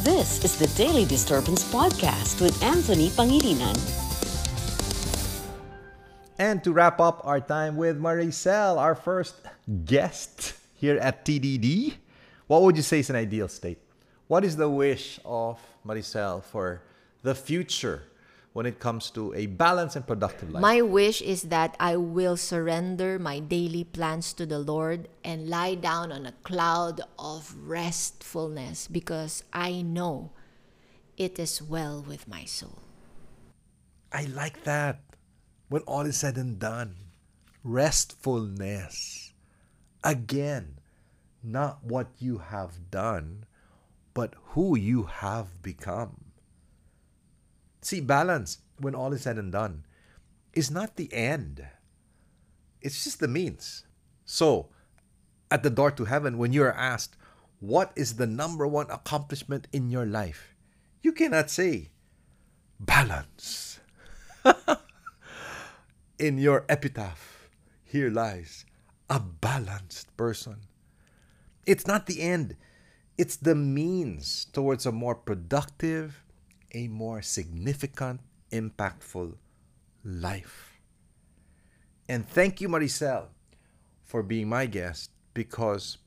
This is the Daily Disturbance Podcast with Anthony Pangilinan. And to wrap up our time with Maricel, our first guest here at TDD, what would you say is an ideal state? What is the wish of Maricel for the future when it comes to a balanced and productive life? My wish is that I will surrender my daily plans to the Lord and lie down on a cloud of restfulness because I know it is well with my soul. I like that. When all is said and done, restfulness. Again, not what you have done, but who you have become. See, balance, when all is said and done, is not the end, it's just the means. So, at the door to heaven, when you are asked, What is the number one accomplishment in your life? You cannot say, Balance. in your epitaph, here lies a balanced person. It's not the end, it's the means towards a more productive, a more significant, impactful life. And thank you, Maricel, for being my guest because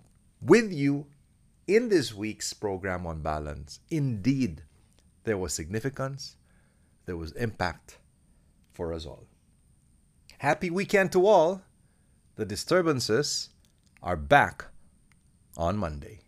with you in this week's program on balance, indeed, there was significance, there was impact for us all. Happy weekend to all. The disturbances are back on Monday.